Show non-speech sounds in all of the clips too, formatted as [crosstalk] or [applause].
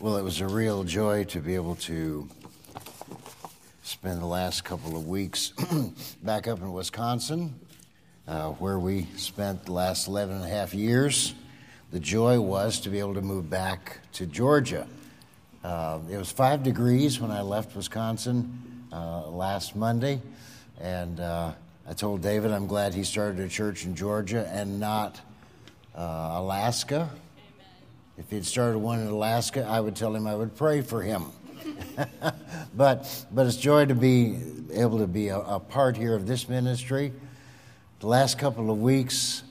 Well, it was a real joy to be able to spend the last couple of weeks [clears throat] back up in Wisconsin, uh, where we spent the last 11 and a half years. The joy was to be able to move back to Georgia. Uh, it was five degrees when I left Wisconsin uh, last Monday, and uh, I told David I'm glad he started a church in Georgia and not uh, Alaska if he'd started one in Alaska, I would tell him I would pray for him. [laughs] but, but it's joy to be able to be a, a, part here of this ministry. The last couple of weeks,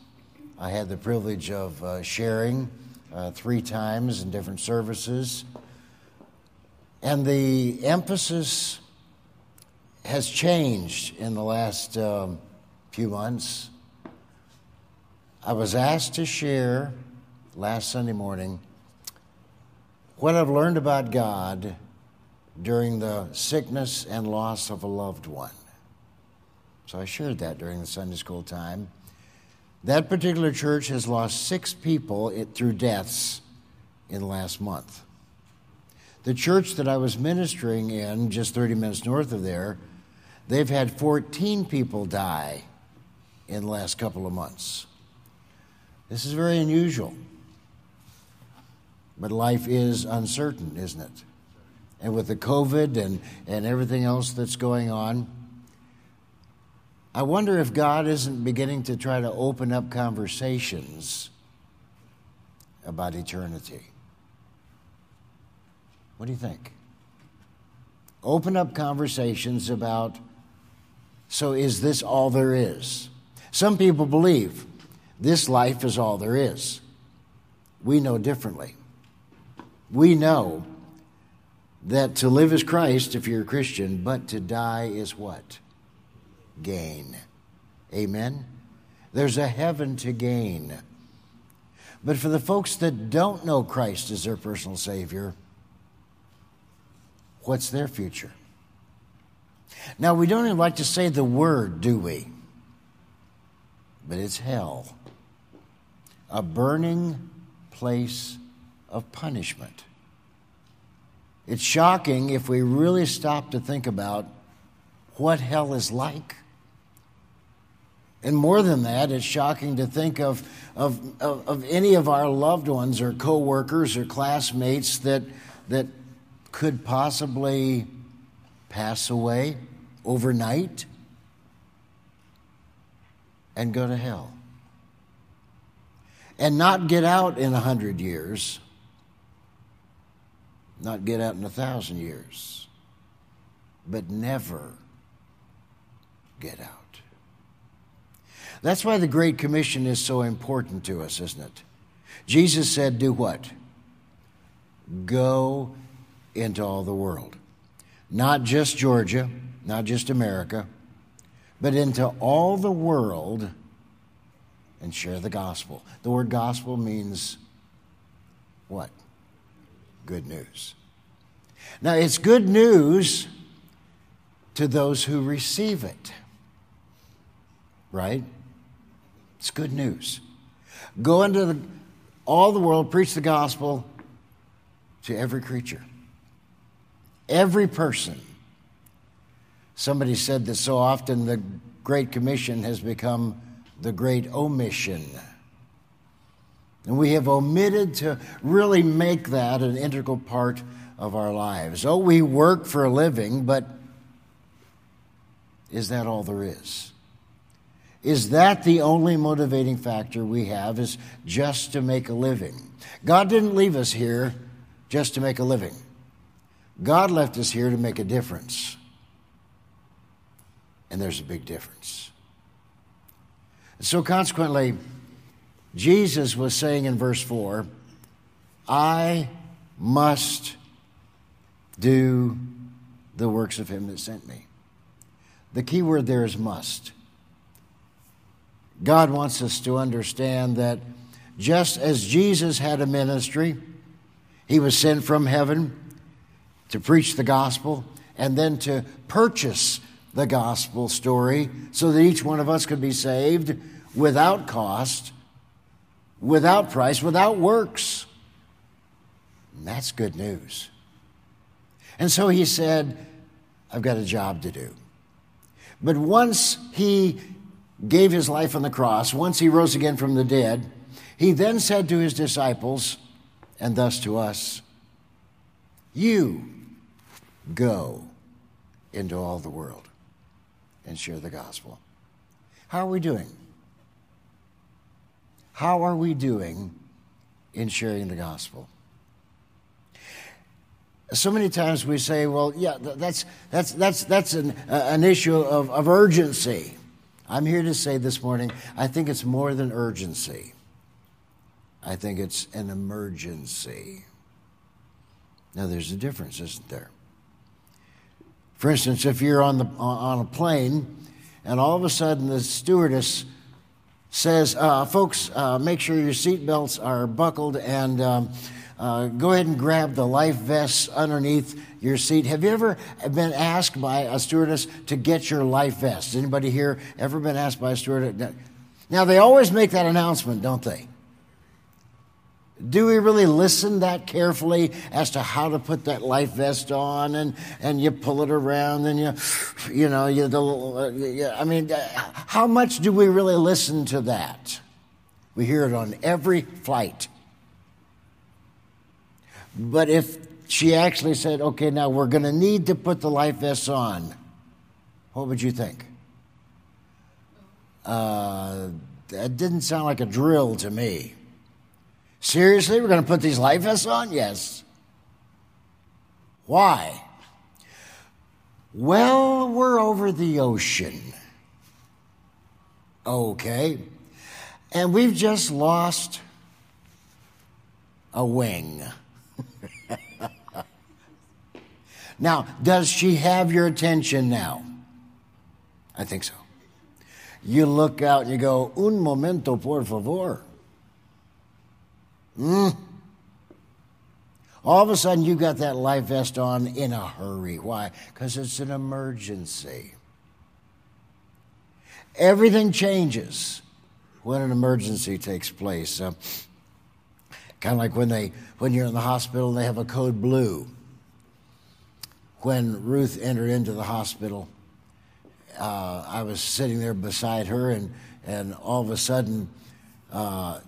I had the privilege of uh, sharing uh, three times in different services. And the emphasis has changed in the last um, few months. I was asked to share last Sunday morning what I've learned about God during the sickness and loss of a loved one. So I shared that during the Sunday school time. That particular church has lost six people through deaths in the last month. The church that I was ministering in, just 30 minutes north of there, they've had 14 people die in the last couple of months. This is very unusual. But life is uncertain, isn't it? And with the COVID and, and everything else that's going on, I wonder if God isn't beginning to try to open up conversations about eternity. What do you think? Open up conversations about so is this all there is? Some people believe this life is all there is. We know differently we know that to live is Christ if you're a Christian, but to die is what? Gain. Amen? There's a heaven to gain. But for the folks that don't know Christ as their personal Savior, what's their future? Now, we don't even like to say the word, do we? But it's hell. A burning place of punishment. It's shocking if we really stop to think about what hell is like. And more than that, it's shocking to think of, of, of, of any of our loved ones or coworkers or classmates that, that could possibly pass away overnight and go to hell. And not get out in a hundred years not get out in a thousand years, but never get out. That's why the Great Commission is so important to us, isn't it? Jesus said, Do what? Go into all the world. Not just Georgia, not just America, but into all the world and share the gospel. The word gospel means what? Good news. Now, it's good news to those who receive it, right? It's good news. Go into the, all the world, preach the gospel to every creature, every person. Somebody said that so often the Great Commission has become the Great Omission. And we have omitted to really make that an integral part of our lives. Oh, we work for a living, but is that all there is? Is that the only motivating factor we have is just to make a living? God didn't leave us here just to make a living. God left us here to make a difference. And there's a big difference. So consequently, Jesus was saying in verse 4, I must do the works of him that sent me. The key word there is must. God wants us to understand that just as Jesus had a ministry, he was sent from heaven to preach the gospel and then to purchase the gospel story so that each one of us could be saved without cost without price, without works. And that's good news. And so he said, I've got a job to do. But once he gave his life on the cross, once he rose again from the dead, he then said to his disciples, and thus to us, You go into all the world and share the gospel. How are we doing? How are we doing in sharing the gospel? So many times we say, well, yeah, that's, that's, that's, that's an, uh, an issue of, of urgency. I'm here to say this morning, I think it's more than urgency. I think it's an emergency. Now, there's a difference, isn't there? For instance, if you're on, the, on a plane and all of a sudden the stewardess says, uh, folks, uh, make sure your seatbelts are buckled and um, uh, go ahead and grab the life vests underneath your seat. Have you ever been asked by a stewardess to get your life vest? Anybody here ever been asked by a stewardess? Now, they always make that announcement, don't they? Do we really listen that carefully as to how to put that life vest on and, and you pull it around and you, you know, you, the, I mean, uh, how much do we really listen to that? We hear it on every flight. But if she actually said, okay, now we're going to need to put the life vests on, what would you think? Uh, that didn't sound like a drill to me. Seriously, we're going to put these life vests on? Yes. Why? Well, we're over the ocean. Okay. And we've just lost a wing. [laughs] now, does she have your attention now? I think so. You look out and you go, un momento, por favor. Mm. All of a sudden, you got that life vest on in a hurry. Why? Because it's an emergency. Everything changes when an emergency takes place. Uh, kind of like when they when you're in the hospital and they have a code blue. When Ruth entered into the hospital, uh, I was sitting there beside her, and and all of a sudden, uh,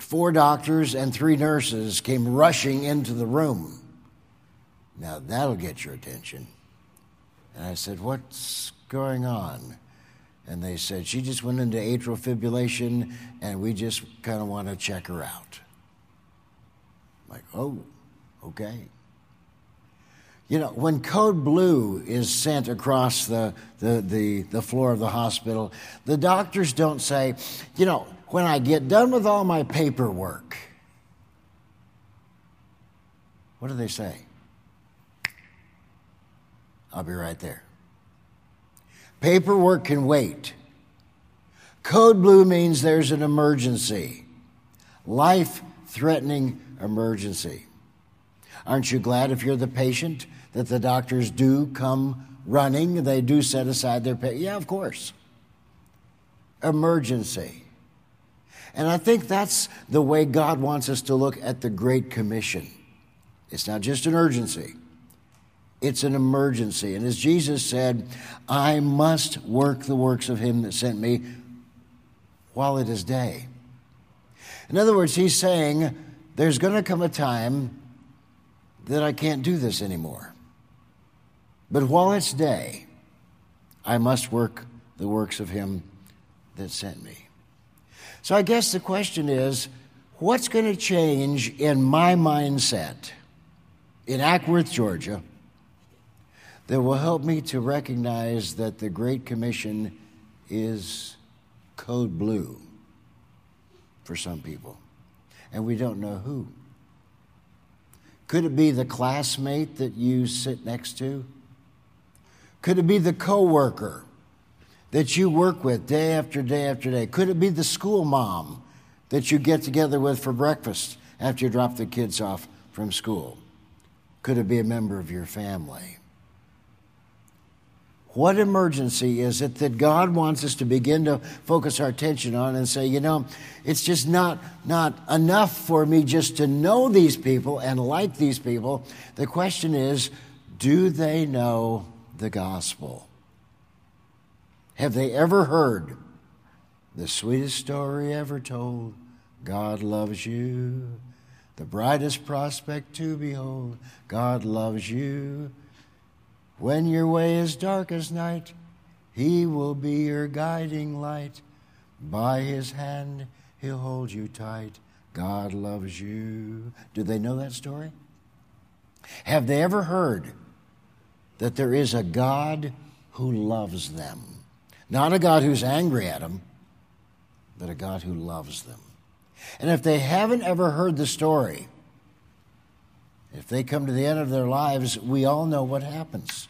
four doctors and three nurses came rushing into the room. Now that'll get your attention. And I said, What's going on? And they said, She just went into atrial fibrillation and we just kind of want to check her out. I'm like, oh, okay. You know, when code blue is sent across the, the, the, the floor of the hospital, the doctors don't say, you know, when I get done with all my paperwork, what do they say? I'll be right there. Paperwork can wait. Code blue means there's an emergency, life threatening emergency. Aren't you glad if you're the patient that the doctors do come running? They do set aside their pay. Yeah, of course. Emergency. And I think that's the way God wants us to look at the Great Commission. It's not just an urgency, it's an emergency. And as Jesus said, I must work the works of him that sent me while it is day. In other words, he's saying, there's going to come a time that I can't do this anymore. But while it's day, I must work the works of him that sent me. So I guess the question is what's going to change in my mindset in Acworth, Georgia, that will help me to recognize that the Great Commission is code blue for some people, and we don't know who. Could it be the classmate that you sit next to? Could it be the coworker that you work with day after day after day? Could it be the school mom that you get together with for breakfast after you drop the kids off from school? Could it be a member of your family? What emergency is it that God wants us to begin to focus our attention on and say, you know, it's just not, not enough for me just to know these people and like these people. The question is, do they know the gospel? Have they ever heard the sweetest story ever told? God loves you, the brightest prospect to behold. God loves you. When your way is dark as night, He will be your guiding light. By His hand, He'll hold you tight. God loves you. Do they know that story? Have they ever heard that there is a God who loves them? Not a God who's angry at them, but a God who loves them. And if they haven't ever heard the story, if they come to the end of their lives, we all know what happens.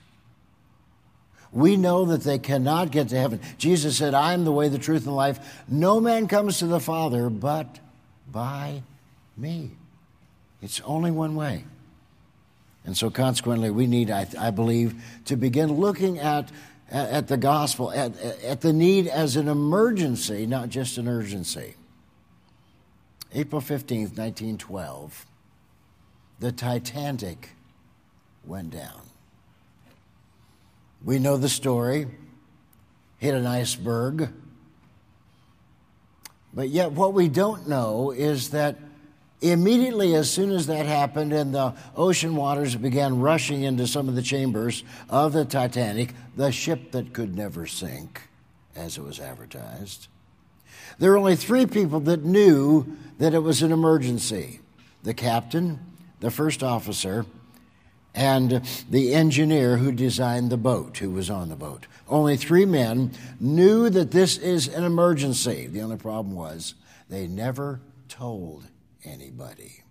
We know that they cannot get to heaven. Jesus said, I am the way, the truth, and life. No man comes to the Father but by me. It's only one way. And so, consequently, we need, I, I believe, to begin looking at, at the gospel, at, at the need as an emergency, not just an urgency. April 15th, 1912, the Titanic went down. We know the story. Hit an iceberg. But yet, what we don't know is that immediately as soon as that happened and the ocean waters began rushing into some of the chambers of the Titanic, the ship that could never sink, as it was advertised, there were only three people that knew that it was an emergency the captain, the first officer, and the engineer who designed the boat, who was on the boat. Only three men knew that this is an emergency. The only problem was they never told anybody.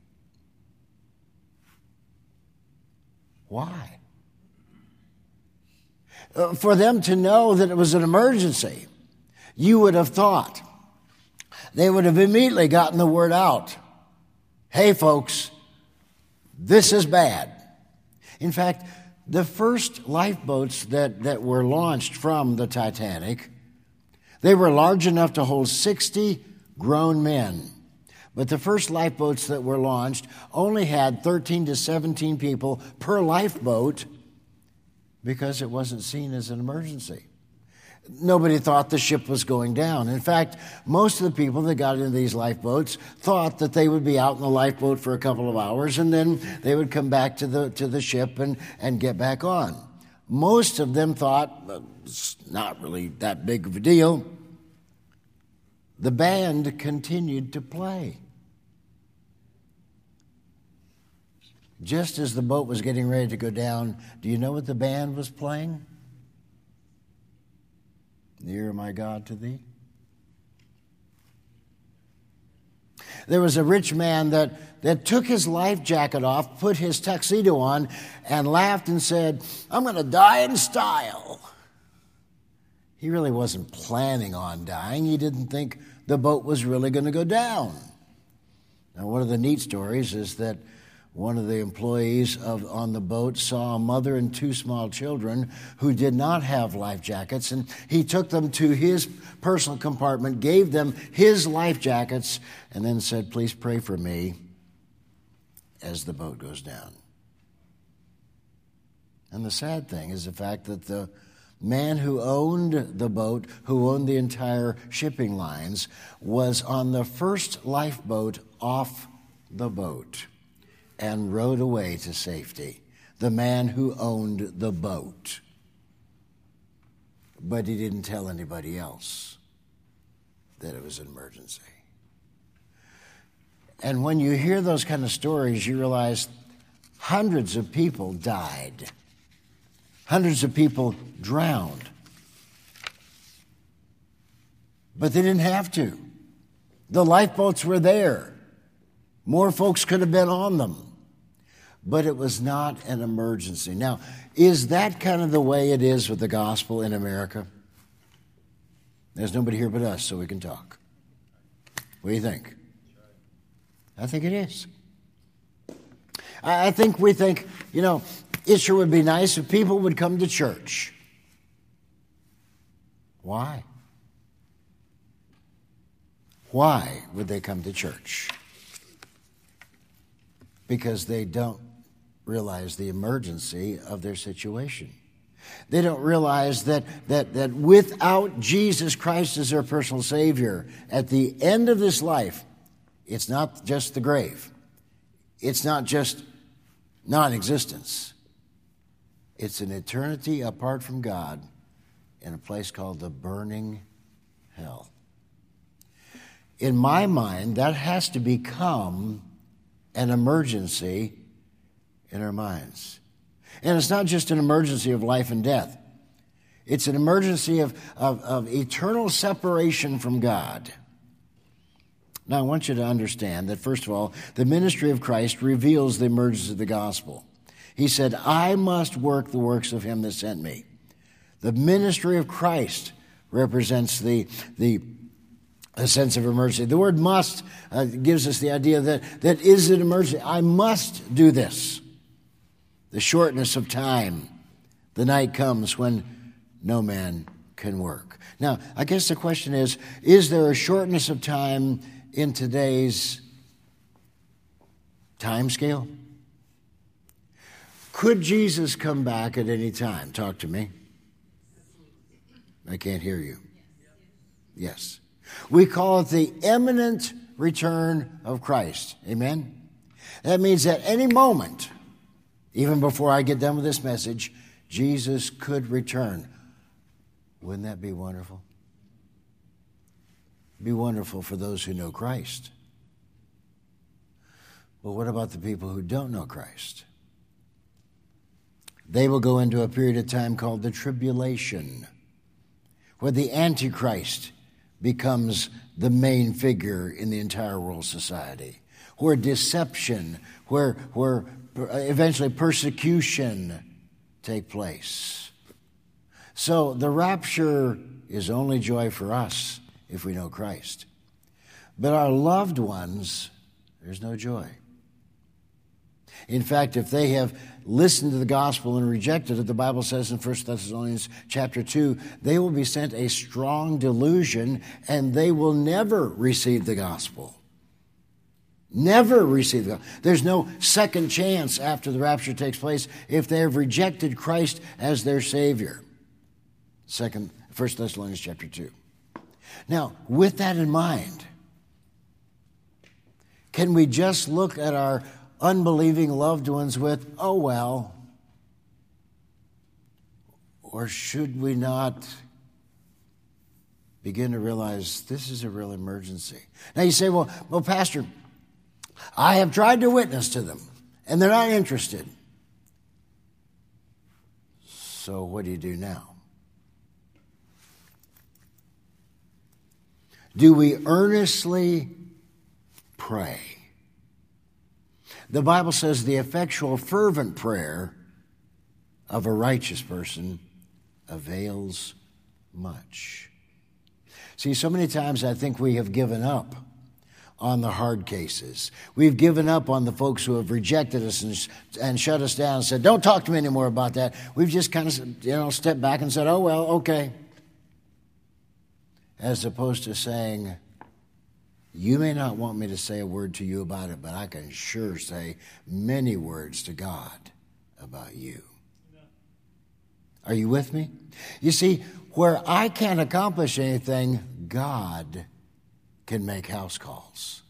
Why? Uh, for them to know that it was an emergency, you would have thought they would have immediately gotten the word out. Hey, folks, this is bad. In fact, the first lifeboats that, that were launched from the Titanic, they were large enough to hold 60 grown men. But the first lifeboats that were launched only had 13 to 17 people per lifeboat because it wasn't seen as an emergency nobody thought the ship was going down. In fact, most of the people that got into these lifeboats thought that they would be out in the lifeboat for a couple of hours and then they would come back to the, to the ship and, and get back on. Most of them thought it's not really that big of a deal. The band continued to play. Just as the boat was getting ready to go down, do you know what the band was playing? Nearer my God to thee. There was a rich man that, that took his life jacket off, put his tuxedo on, and laughed and said, I'm going to die in style. He really wasn't planning on dying. He didn't think the boat was really going to go down. Now, one of the neat stories is that one of the employees of, on the boat saw a mother and two small children who did not have life jackets, and he took them to his personal compartment, gave them his life jackets, and then said, Please pray for me as the boat goes down. And the sad thing is the fact that the man who owned the boat, who owned the entire shipping lines, was on the first lifeboat off the boat and rowed away to safety. The man who owned the boat. But he didn't tell anybody else that it was an emergency. And when you hear those kind of stories, you realize hundreds of people died, hundreds of people drowned. But they didn't have to. The lifeboats were there. More folks could have been on them but it was not an emergency. Now, is that kind of the way it is with the gospel in America? There's nobody here but us, so we can talk. What do you think? I think it is. I think we think, you know, it sure would be nice if people would come to church. Why? Why would they come to church? Because they don't realize the emergency of their situation. They don't realize that, that, that without Jesus Christ as their personal Savior, at the end of this life, it's not just the grave, it's not just non existence, it's an eternity apart from God in a place called the burning hell. In my mind, that has to become an emergency in our minds. And it's not just an emergency of life and death, it's an emergency of, of, of eternal separation from God. Now, I want you to understand that, first of all, the ministry of Christ reveals the emergence of the gospel. He said, I must work the works of him that sent me. The ministry of Christ represents the, the a sense of emergency. The word must uh, gives us the idea that, that is an emergency. I must do this the shortness of time. The night comes when no man can work. Now, I guess the question is is there a shortness of time in today's time scale? Could Jesus come back at any time? Talk to me. I can't hear you. Yes. We call it the imminent return of Christ. Amen? That means at any moment, even before I get done with this message, Jesus could return. Wouldn't that be wonderful? Be wonderful for those who know Christ. But what about the people who don't know Christ? They will go into a period of time called the tribulation, where the Antichrist becomes the main figure in the entire world society, where deception, where, where eventually persecution take place. So the rapture is only joy for us if we know Christ. But our loved ones, there's no joy. In fact, if they have listened to the gospel and rejected it, the Bible says in 1 Thessalonians chapter 2, they will be sent a strong delusion and they will never receive the gospel. Never receive the gospel. There's no second chance after the rapture takes place if they have rejected Christ as their Savior. Second, 1 Thessalonians chapter 2. Now, with that in mind, can we just look at our unbelieving loved ones with, oh well? Or should we not begin to realize this is a real emergency? Now you say, well, well, Pastor, I have tried to witness to them, and they're not interested. So what do you do now? Do we earnestly pray? The Bible says the effectual, fervent prayer of a righteous person avails much. See, so many times I think we have given up on the hard cases. We've given up on the folks who have rejected us and, and shut us down and said, Don't talk to me anymore about that. We've just kind of, you know, stepped back and said, Oh, well, okay. As opposed to saying, you may not want me to say a word to you about it, but I can sure say many words to God about you. Are you with me? You see, where I can't accomplish anything, God can make house calls.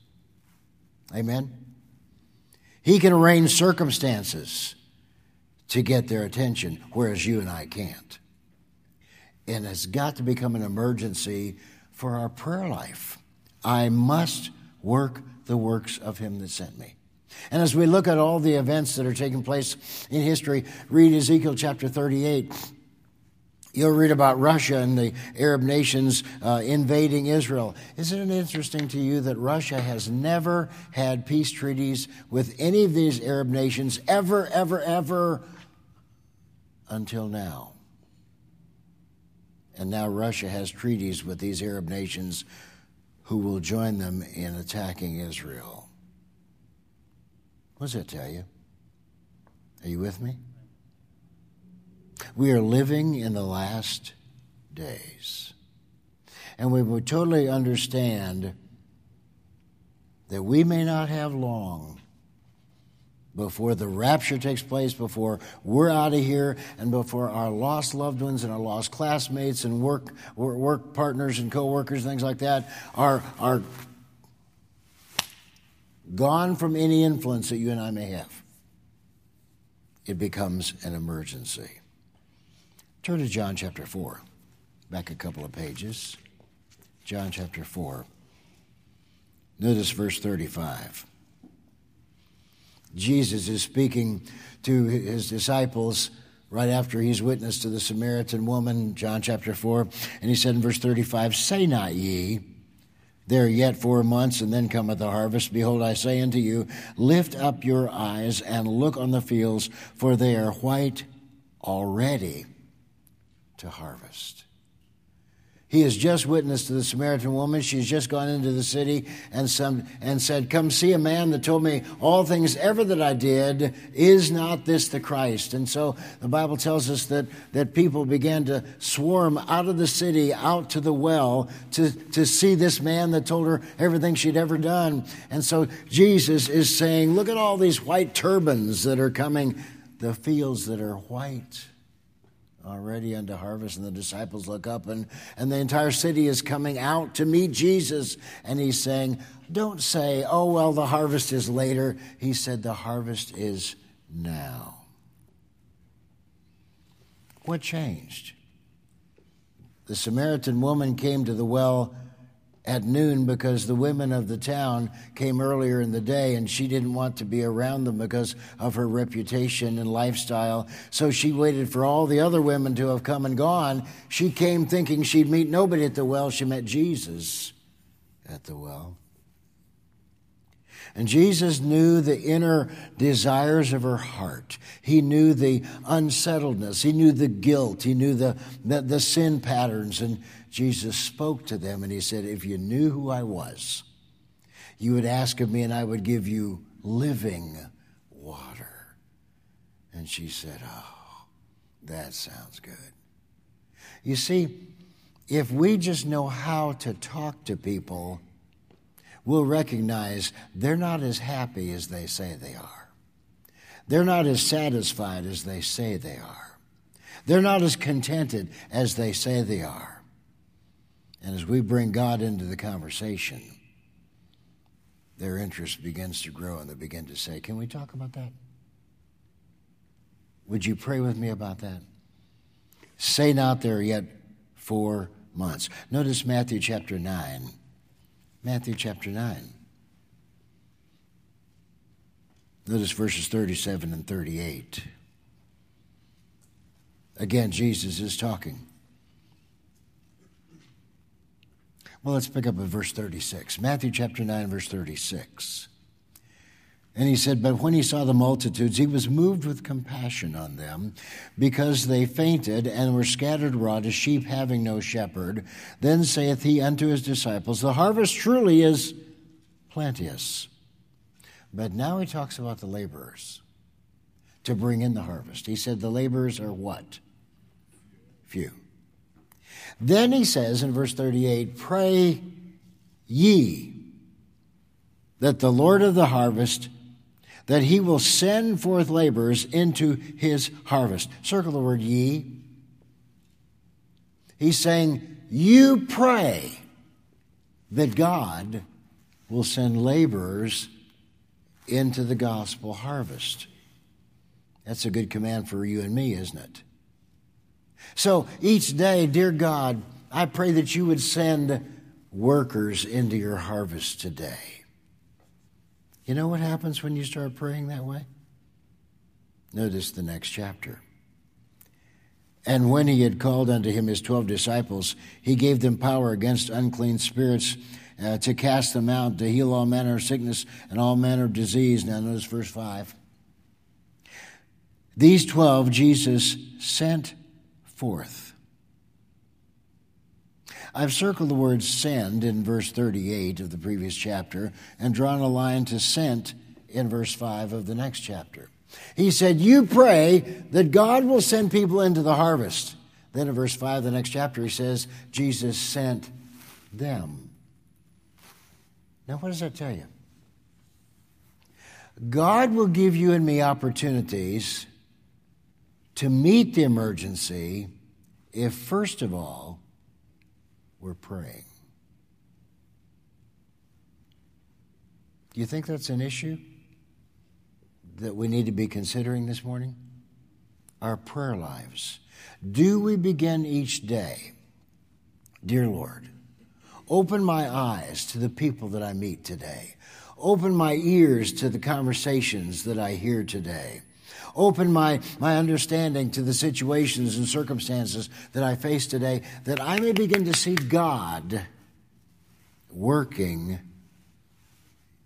Amen? He can arrange circumstances to get their attention, whereas you and I can't. And it's got to become an emergency for our prayer life. I must work the works of him that sent me. And as we look at all the events that are taking place in history, read Ezekiel chapter 38. You'll read about Russia and the Arab nations uh, invading Israel. Isn't it interesting to you that Russia has never had peace treaties with any of these Arab nations ever, ever, ever until now? And now Russia has treaties with these Arab nations who will join them in attacking Israel. What does that tell you? Are you with me? We are living in the last days. and we would totally understand that we may not have long before the rapture takes place, before we're out of here, and before our lost loved ones and our lost classmates and work, work partners and co-workers, and things like that, are, are gone from any influence that you and I may have. It becomes an emergency. Turn to John chapter 4, back a couple of pages. John chapter 4. Notice verse 35. Jesus is speaking to his disciples right after he's witnessed to the Samaritan woman, John chapter 4. And he said in verse 35, Say not ye, there are yet four months, and then cometh the harvest. Behold, I say unto you, lift up your eyes and look on the fields, for they are white already to harvest. He has just witnessed to the Samaritan woman. She's just gone into the city and, some, and said, Come see a man that told me all things ever that I did. Is not this the Christ? And so the Bible tells us that, that people began to swarm out of the city, out to the well, to, to see this man that told her everything she'd ever done. And so Jesus is saying, Look at all these white turbans that are coming, the fields that are white already unto harvest. And the disciples look up, and, and the entire city is coming out to meet Jesus. And he's saying, Don't say, oh, well, the harvest is later. He said, The harvest is now. What changed? The Samaritan woman came to the well at noon because the women of the town came earlier in the day and she didn't want to be around them because of her reputation and lifestyle. So she waited for all the other women to have come and gone. She came thinking she'd meet nobody at the well. She met Jesus at the well. And Jesus knew the inner desires of her heart. He knew the unsettledness. He knew the guilt. He knew the, the, the, sin patterns. And Jesus spoke to them and he said, If you knew who I was, you would ask of me and I would give you living water. And she said, Oh, that sounds good. You see, if we just know how to talk to people, we'll recognize they're not as happy as they say they are. They're not as satisfied as they say they are. They're not as contented as they say they are. And as we bring God into the conversation, their interest begins to grow and they begin to say, Can we talk about that? Would you pray with me about that? Say not there yet four months. Notice Matthew chapter 9. Matthew chapter 9. Notice verses 37 and 38. Again, Jesus is talking. Well, let's pick up at verse 36. Matthew chapter 9, verse 36. And he said, But when he saw the multitudes, he was moved with compassion on them, because they fainted and were scattered abroad as sheep having no shepherd. Then saith he unto his disciples, The harvest truly is plenteous. But now he talks about the laborers to bring in the harvest. He said, The laborers are what? Few. Then he says in verse 38, Pray ye that the Lord of the harvest that he will send forth laborers into his harvest. Circle the word ye. He's saying, You pray that God will send laborers into the gospel harvest. That's a good command for you and me, isn't it? So each day, dear God, I pray that you would send workers into your harvest today. You know what happens when you start praying that way? Notice the next chapter. And when he had called unto him his twelve disciples, he gave them power against unclean spirits uh, to cast them out, to heal all manner of sickness and all manner of disease. Now, notice verse 5. These twelve Jesus sent forth I've circled the word send in verse 38 of the previous chapter and drawn a line to sent in verse 5 of the next chapter. He said, You pray that God will send people into the harvest. Then in verse 5 of the next chapter, he says, Jesus sent them. Now, what does that tell you? God will give you and me opportunities to meet the emergency if, first of all, we're praying. Do you think that's an issue that we need to be considering this morning? Our prayer lives. Do we begin each day, dear Lord, open my eyes to the people that I meet today? Open my ears to the conversations that I hear today. Open my, my understanding to the situations and circumstances that I face today, that I may begin to see God working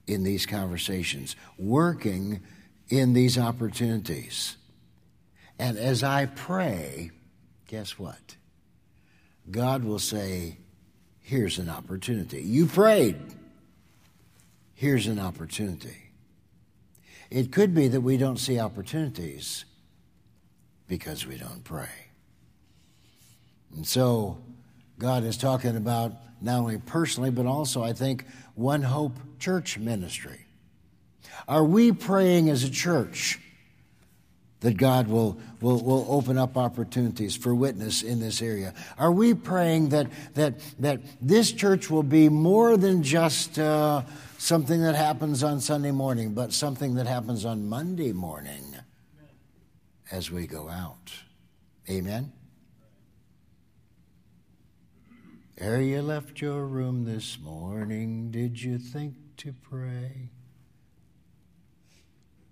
in these conversations, working in these opportunities. And as I pray, guess what? God will say, Here's an opportunity. You prayed. Here's an opportunity. It could be that we don't see opportunities because we don't pray. And so, God is talking about not only personally, but also, I think, One Hope Church ministry. Are we praying as a church that God will, will, will open up opportunities for witness in this area? Are we praying that, that, that this church will be more than just uh, something that happens on Sunday morning, but something that happens on Monday morning as we go out? Amen? Ere you left your room this morning, did you think to pray?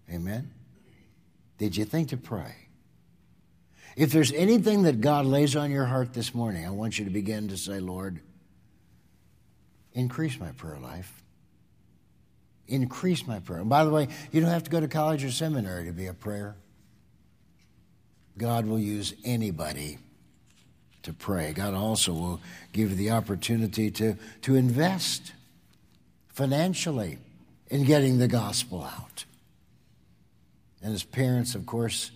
Amen? Did you think to pray? If there's anything that God lays on your heart this morning, I want you to begin to say, Lord, increase my prayer life. Increase my prayer. And by the way, you don't have to go to college or seminary to be a prayer. God will use anybody to pray. God also will give you the opportunity to, to invest financially in getting the gospel out. And as parents, of course,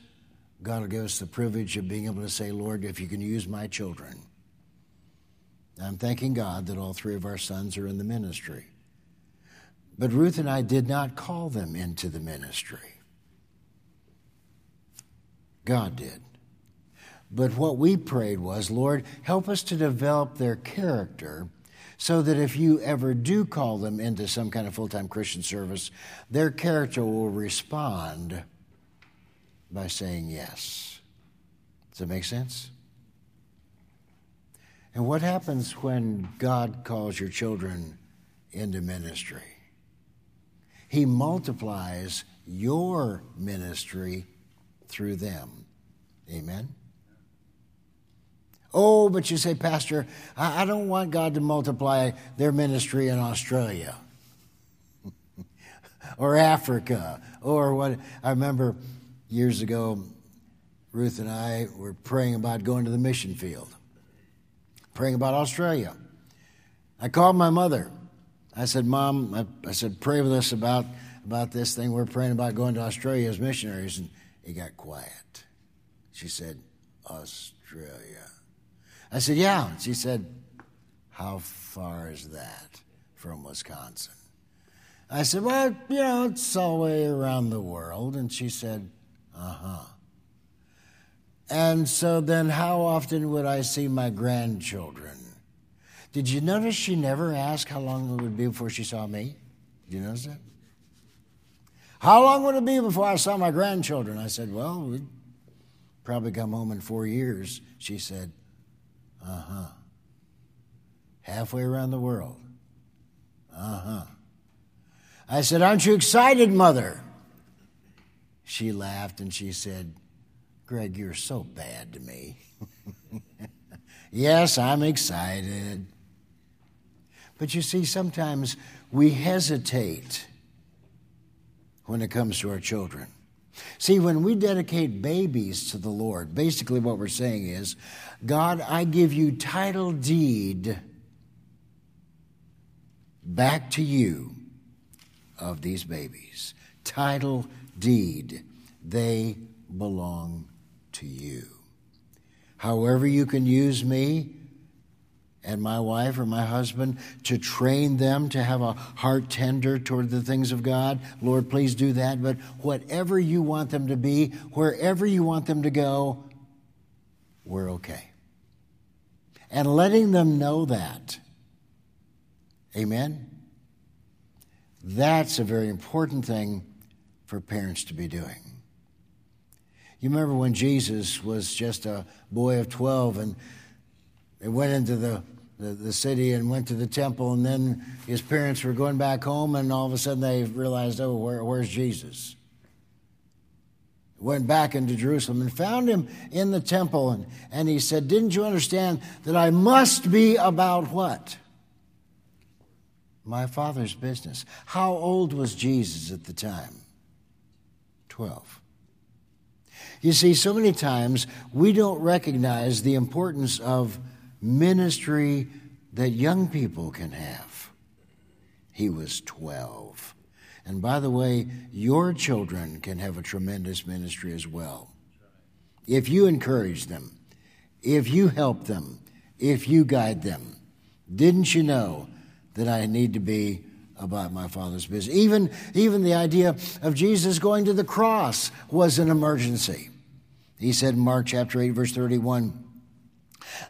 God will give us the privilege of being able to say, Lord, if you can use my children. I'm thanking God that all three of our sons are in the ministry. But Ruth and I did not call them into the ministry. God did. But what we prayed was, Lord, help us to develop their character so that if you ever do call them into some kind of full time Christian service, their character will respond by saying yes. Does that make sense? And what happens when God calls your children into ministry? He multiplies your ministry through them. Amen? Oh, but you say, Pastor, I, don't want God to multiply their ministry in Australia [laughs] or Africa or what. I remember years ago, Ruth and I were praying about going to the mission field, praying about Australia. I called my mother. I said, Mom, I, I said, pray with us about, about this thing. We're praying about going to Australia as missionaries. And he got quiet. She said, Australia. I said, Yeah. She said, How far is that from Wisconsin? I said, Well, you know, it's all the way around the world. And she said, uh huh. And so then, how often would I see my grandchildren? Did you notice she never asked how long it would be before she saw me? Did you notice that? How long would it be before I saw my grandchildren? I said, Well, we'd probably come home in four years. She said, Uh huh. Halfway around the world. Uh huh. I said, Aren't you excited, mother? She laughed and she said, Greg, you're so bad to me. [laughs] yes, I'm excited. But you see, sometimes we hesitate when it comes to our children. See, when we dedicate babies to the Lord, basically what we're saying is, God, I give you title deed back to you of these babies. Title deed. They belong to you. However, you can use me and my wife or my husband to train them to have a heart tender toward the things of God. Lord, please do that. But whatever you want them to be, wherever you want them to go, we're okay. And letting them know that. Amen? That's a very important thing for parents to be doing. You remember when Jesus was just a boy of 12 and he went into the the, the city and went to the temple, and then his parents were going back home, and all of a sudden they realized, oh, where, where's Jesus? Went back into Jerusalem and found him in the temple, and, and he said, Didn't you understand that I must be about what? My father's business. How old was Jesus at the time? Twelve. You see, so many times we don't recognize the importance of ministry that young people can have. He was 12. And by the way, your children can have a tremendous ministry as well. If you encourage them, if you help them, if you guide them. Didn't you know that I need to be about my father's business? Even, even the idea of Jesus going to the cross was an emergency. He said in Mark chapter 8, verse 31,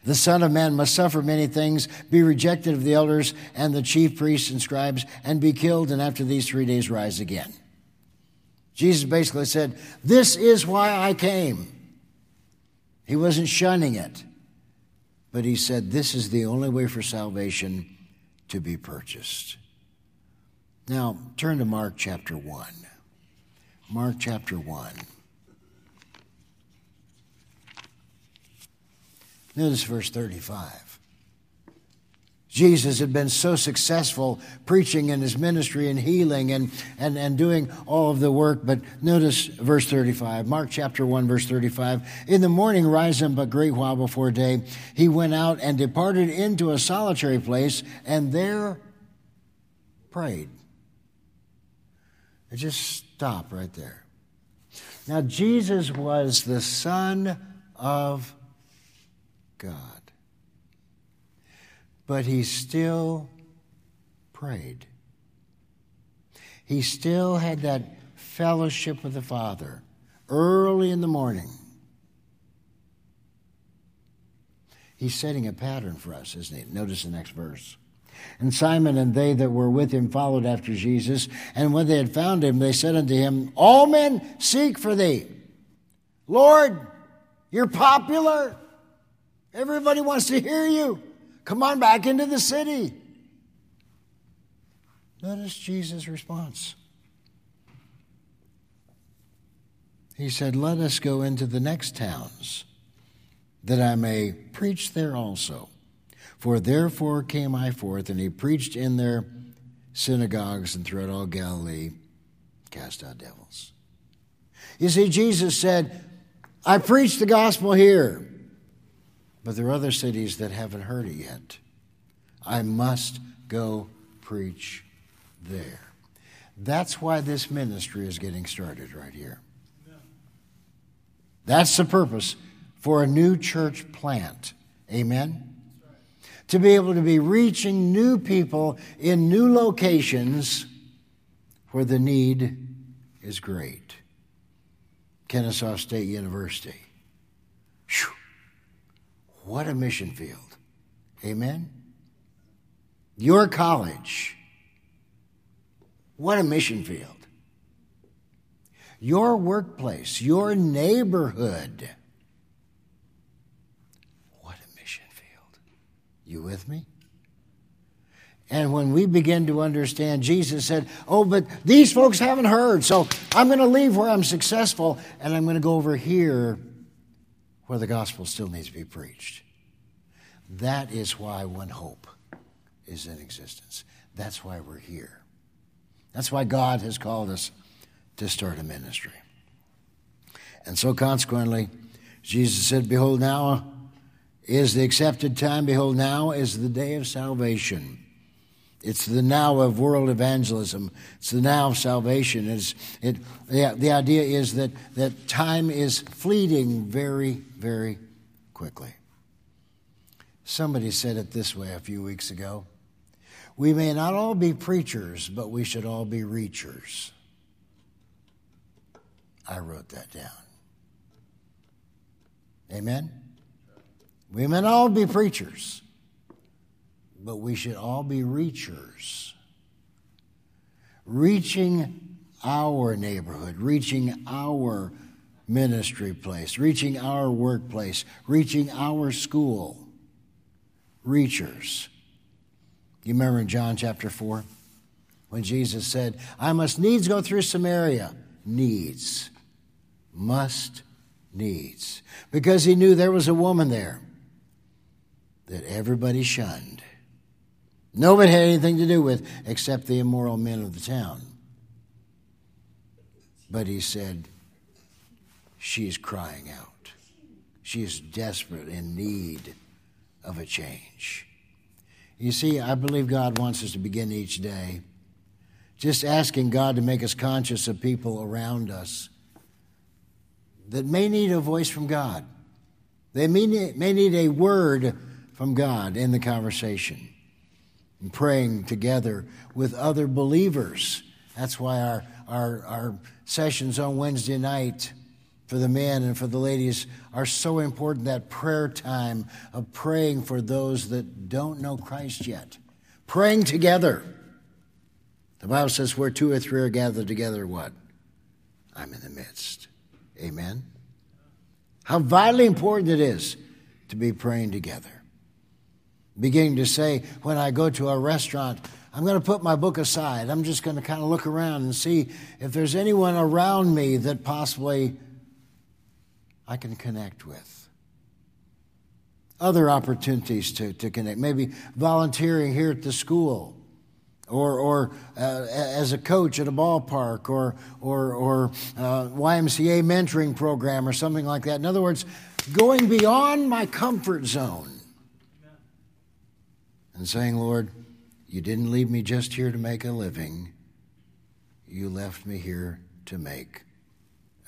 the Son of Man must suffer many things, be rejected of the elders and the chief priests and scribes, and be killed, and after these three days rise again. Jesus basically said, This is why I came. He wasn't shunning it, but he said, This is the only way for salvation to be purchased. Now, turn to Mark chapter 1. Mark chapter 1. Notice verse 35. Jesus had been so successful preaching in his ministry and healing and, and, and doing all of the work. But notice verse 35, Mark chapter 1, verse 35. In the morning, rising but great while before day, he went out and departed into a solitary place and there prayed. It just stop right there. Now, Jesus was the Son of God. But he still prayed. He still had that fellowship with the Father early in the morning. He's setting a pattern for us, isn't he? Notice the next verse. And Simon and they that were with him followed after Jesus. And when they had found him, they said unto him, All men seek for thee. Lord, you're popular. Everybody wants to hear you. Come on back into the city. Notice Jesus' response. He said, Let us go into the next towns, that I may preach there also. For therefore came I forth, and he preached in their synagogues and throughout all Galilee, cast out devils. You see, Jesus said, I preach the gospel here. But there are other cities that haven't heard it yet. I must go preach there. That's why this ministry is getting started right here. That's the purpose for a new church plant. Amen? To be able to be reaching new people in new locations where the need is great. Kennesaw State University. Whew. What a mission field. Amen? Your college. What a mission field. Your workplace, your neighborhood. What a mission field. You with me? And when we begin to understand, Jesus said, Oh, but these folks haven't heard, so I'm going to leave where I'm successful and I'm going to go over here where the gospel still needs to be preached. That is why One Hope is in existence. That's why we're here. That's why God has called us to start a ministry. And so, consequently, Jesus said, Behold, now is the accepted time. Behold, now is the day of salvation. It's the now of world evangelism. It's the now of salvation. It's, it, the, the idea is that, that time is fleeting very, very quickly. Somebody said it this way a few weeks ago. We may not all be preachers, but we should all be reachers. I wrote that down. Amen? We may not all be preachers, but we should all be reachers. Reaching our neighborhood, reaching our ministry place, reaching our workplace, reaching our school. Reachers. You remember in John chapter 4 when Jesus said, I must needs go through Samaria? Needs. Must needs. Because he knew there was a woman there that everybody shunned. Nobody had anything to do with except the immoral men of the town. But he said, She's crying out. She is desperate in need of a change. You see, I believe God wants us to begin each day just asking God to make us conscious of people around us that may need a voice from God. They may need, a word from God in the conversation. And praying together with other believers. That's why our, our, our sessions on Wednesday night for the men and for the ladies are so important that prayer time of praying for those that don't know Christ yet. Praying together. The Bible says, where two or three are gathered together, what? I'm in the midst. Amen. How vitally important it is to be praying together. Beginning to say, when I go to a restaurant, I'm going to put my book aside. I'm just going to kind of look around and see if there's anyone around me that possibly I can connect with. Other opportunities to, to connect, maybe volunteering here at the school or, or uh, as a coach at a ballpark or, or, or uh, YMCA mentoring program or something like that. In other words, going beyond my comfort zone and saying, Lord, you didn't leave me just here to make a living, you left me here to make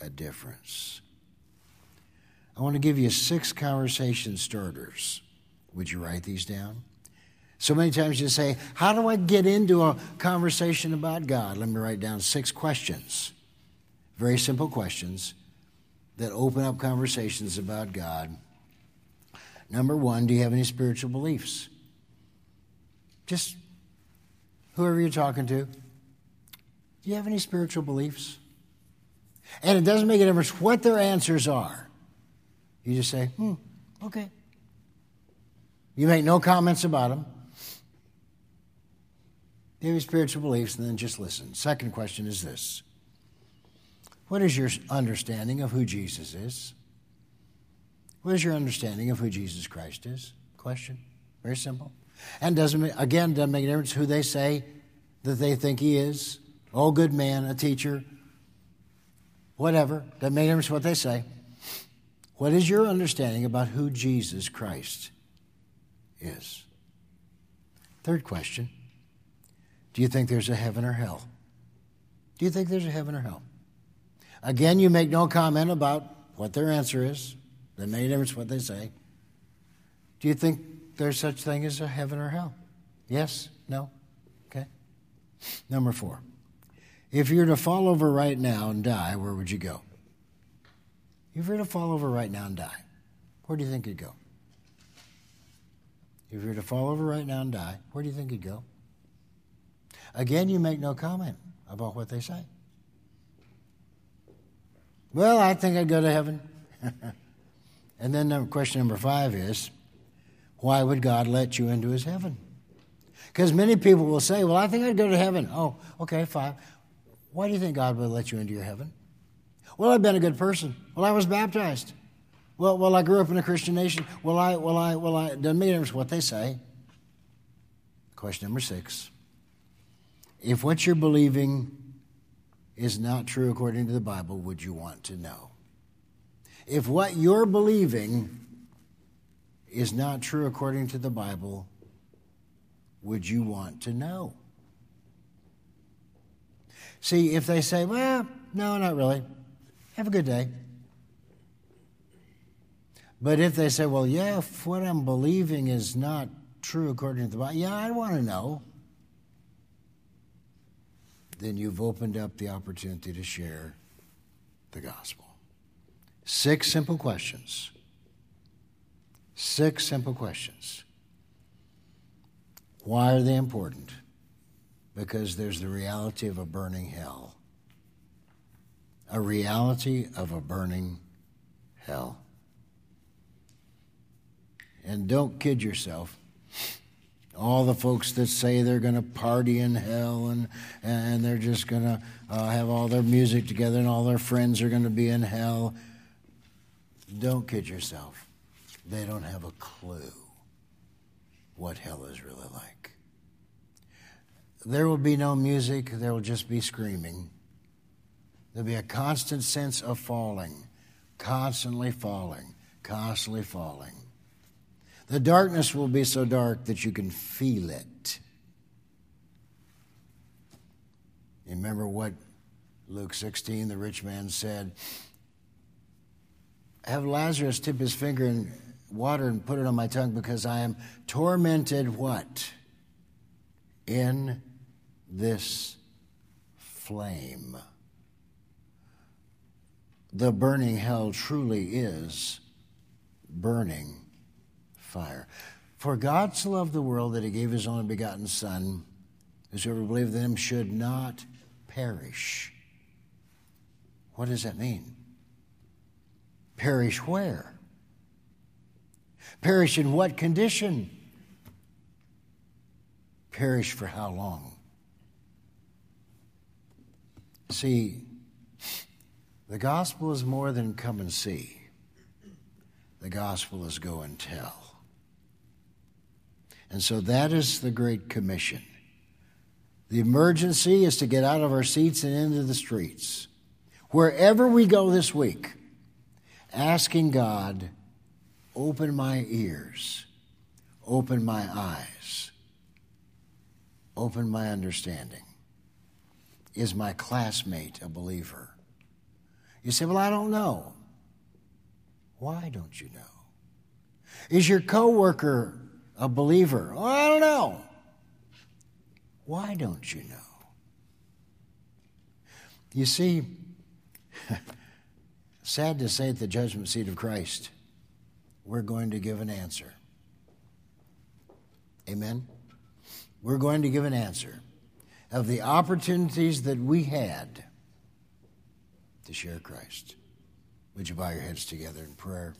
a difference. I want to give you six conversation starters. Would you write these down? So many times you say, How do I get into a conversation about God? Let me write down six questions. Very simple questions that open up conversations about God. Number one, do you have any spiritual beliefs? Just whoever you're talking to, do you have any spiritual beliefs? And it doesn't make a difference what their answers are. You just say, hmm, okay. You make no comments about them. Give your spiritual beliefs and then just listen. Second question is this What is your understanding of who Jesus is? What is your understanding of who Jesus Christ is? Question. Very simple. And doesn't again doesn't make a difference who they say that they think he is. Oh, good man, a teacher, whatever. Doesn't make a difference what they say. What is your understanding about who Jesus Christ is? Third question Do you think there's a heaven or hell? Do you think there's a heaven or hell? Again, you make no comment about what their answer is. A difference what they say. Do you think there's such thing as a heaven or hell? Yes? No? Okay. Number four. If you were to fall over right now and die, where would you go? If you were to fall over right now and die, where do you think you'd go? If you were to fall over right now and die, where do you think you'd go? Again, you make no comment about what they say. Well, I think I'd go to heaven. [laughs] and then uh, question number five is why would God let you into his heaven? Because many people will say, Well, I think I'd go to heaven. Oh, okay, fine. Why do you think God would let you into your heaven? Well, I've been a good person. Well, I was baptized. Well, well, I grew up in a Christian nation. Well, I, well, I, well, I. Doesn't make difference what they say. Question number six. If what you're believing is not true according to the Bible, would you want to know? If what you're believing is not true according to the Bible, would you want to know? See, if they say, well, no, not really, have a good day. But if they say, well, yeah, if what I'm believing is not true according to the Bible, yeah, I want to know. Then you've opened up the opportunity to share the gospel. Six simple questions. Six simple questions. Why are they important? Because there's the reality of a burning hell. A reality of a burning hell. And don't kid yourself. All the folks that say they're going to party in hell and, and they're just going to uh, have all their music together and all their friends are going to be in hell. Don't kid yourself. They don't have a clue what hell is really like. There will be no music, there will just be screaming. There'll be a constant sense of falling, constantly falling, constantly falling. The darkness will be so dark that you can feel it. You remember what Luke 16, the rich man said? Have Lazarus tip his finger in water and put it on my tongue because I am tormented what? In this flame. The burning hell truly is burning fire. For God so loved the world that he gave his only begotten Son, whosoever believeth in him should not perish. What does that mean? Perish where? Perish in what condition? Perish for how long? See, the gospel is more than come and see. The gospel is go and tell. And so that is the Great Commission. The emergency is to get out of our seats and into the streets. Wherever we go this week, asking God, open my ears, open my eyes, open my understanding. Is my classmate a believer? You say, Well, I don't know. Why don't you know? Is your coworker a believer? Oh, I don't know. Why don't you know? You see, [laughs] sad to say, at the judgment seat of Christ, we're going to give an answer. Amen? We're going to give an answer of the opportunities that we had to share Christ. Would you bow your heads together in prayer?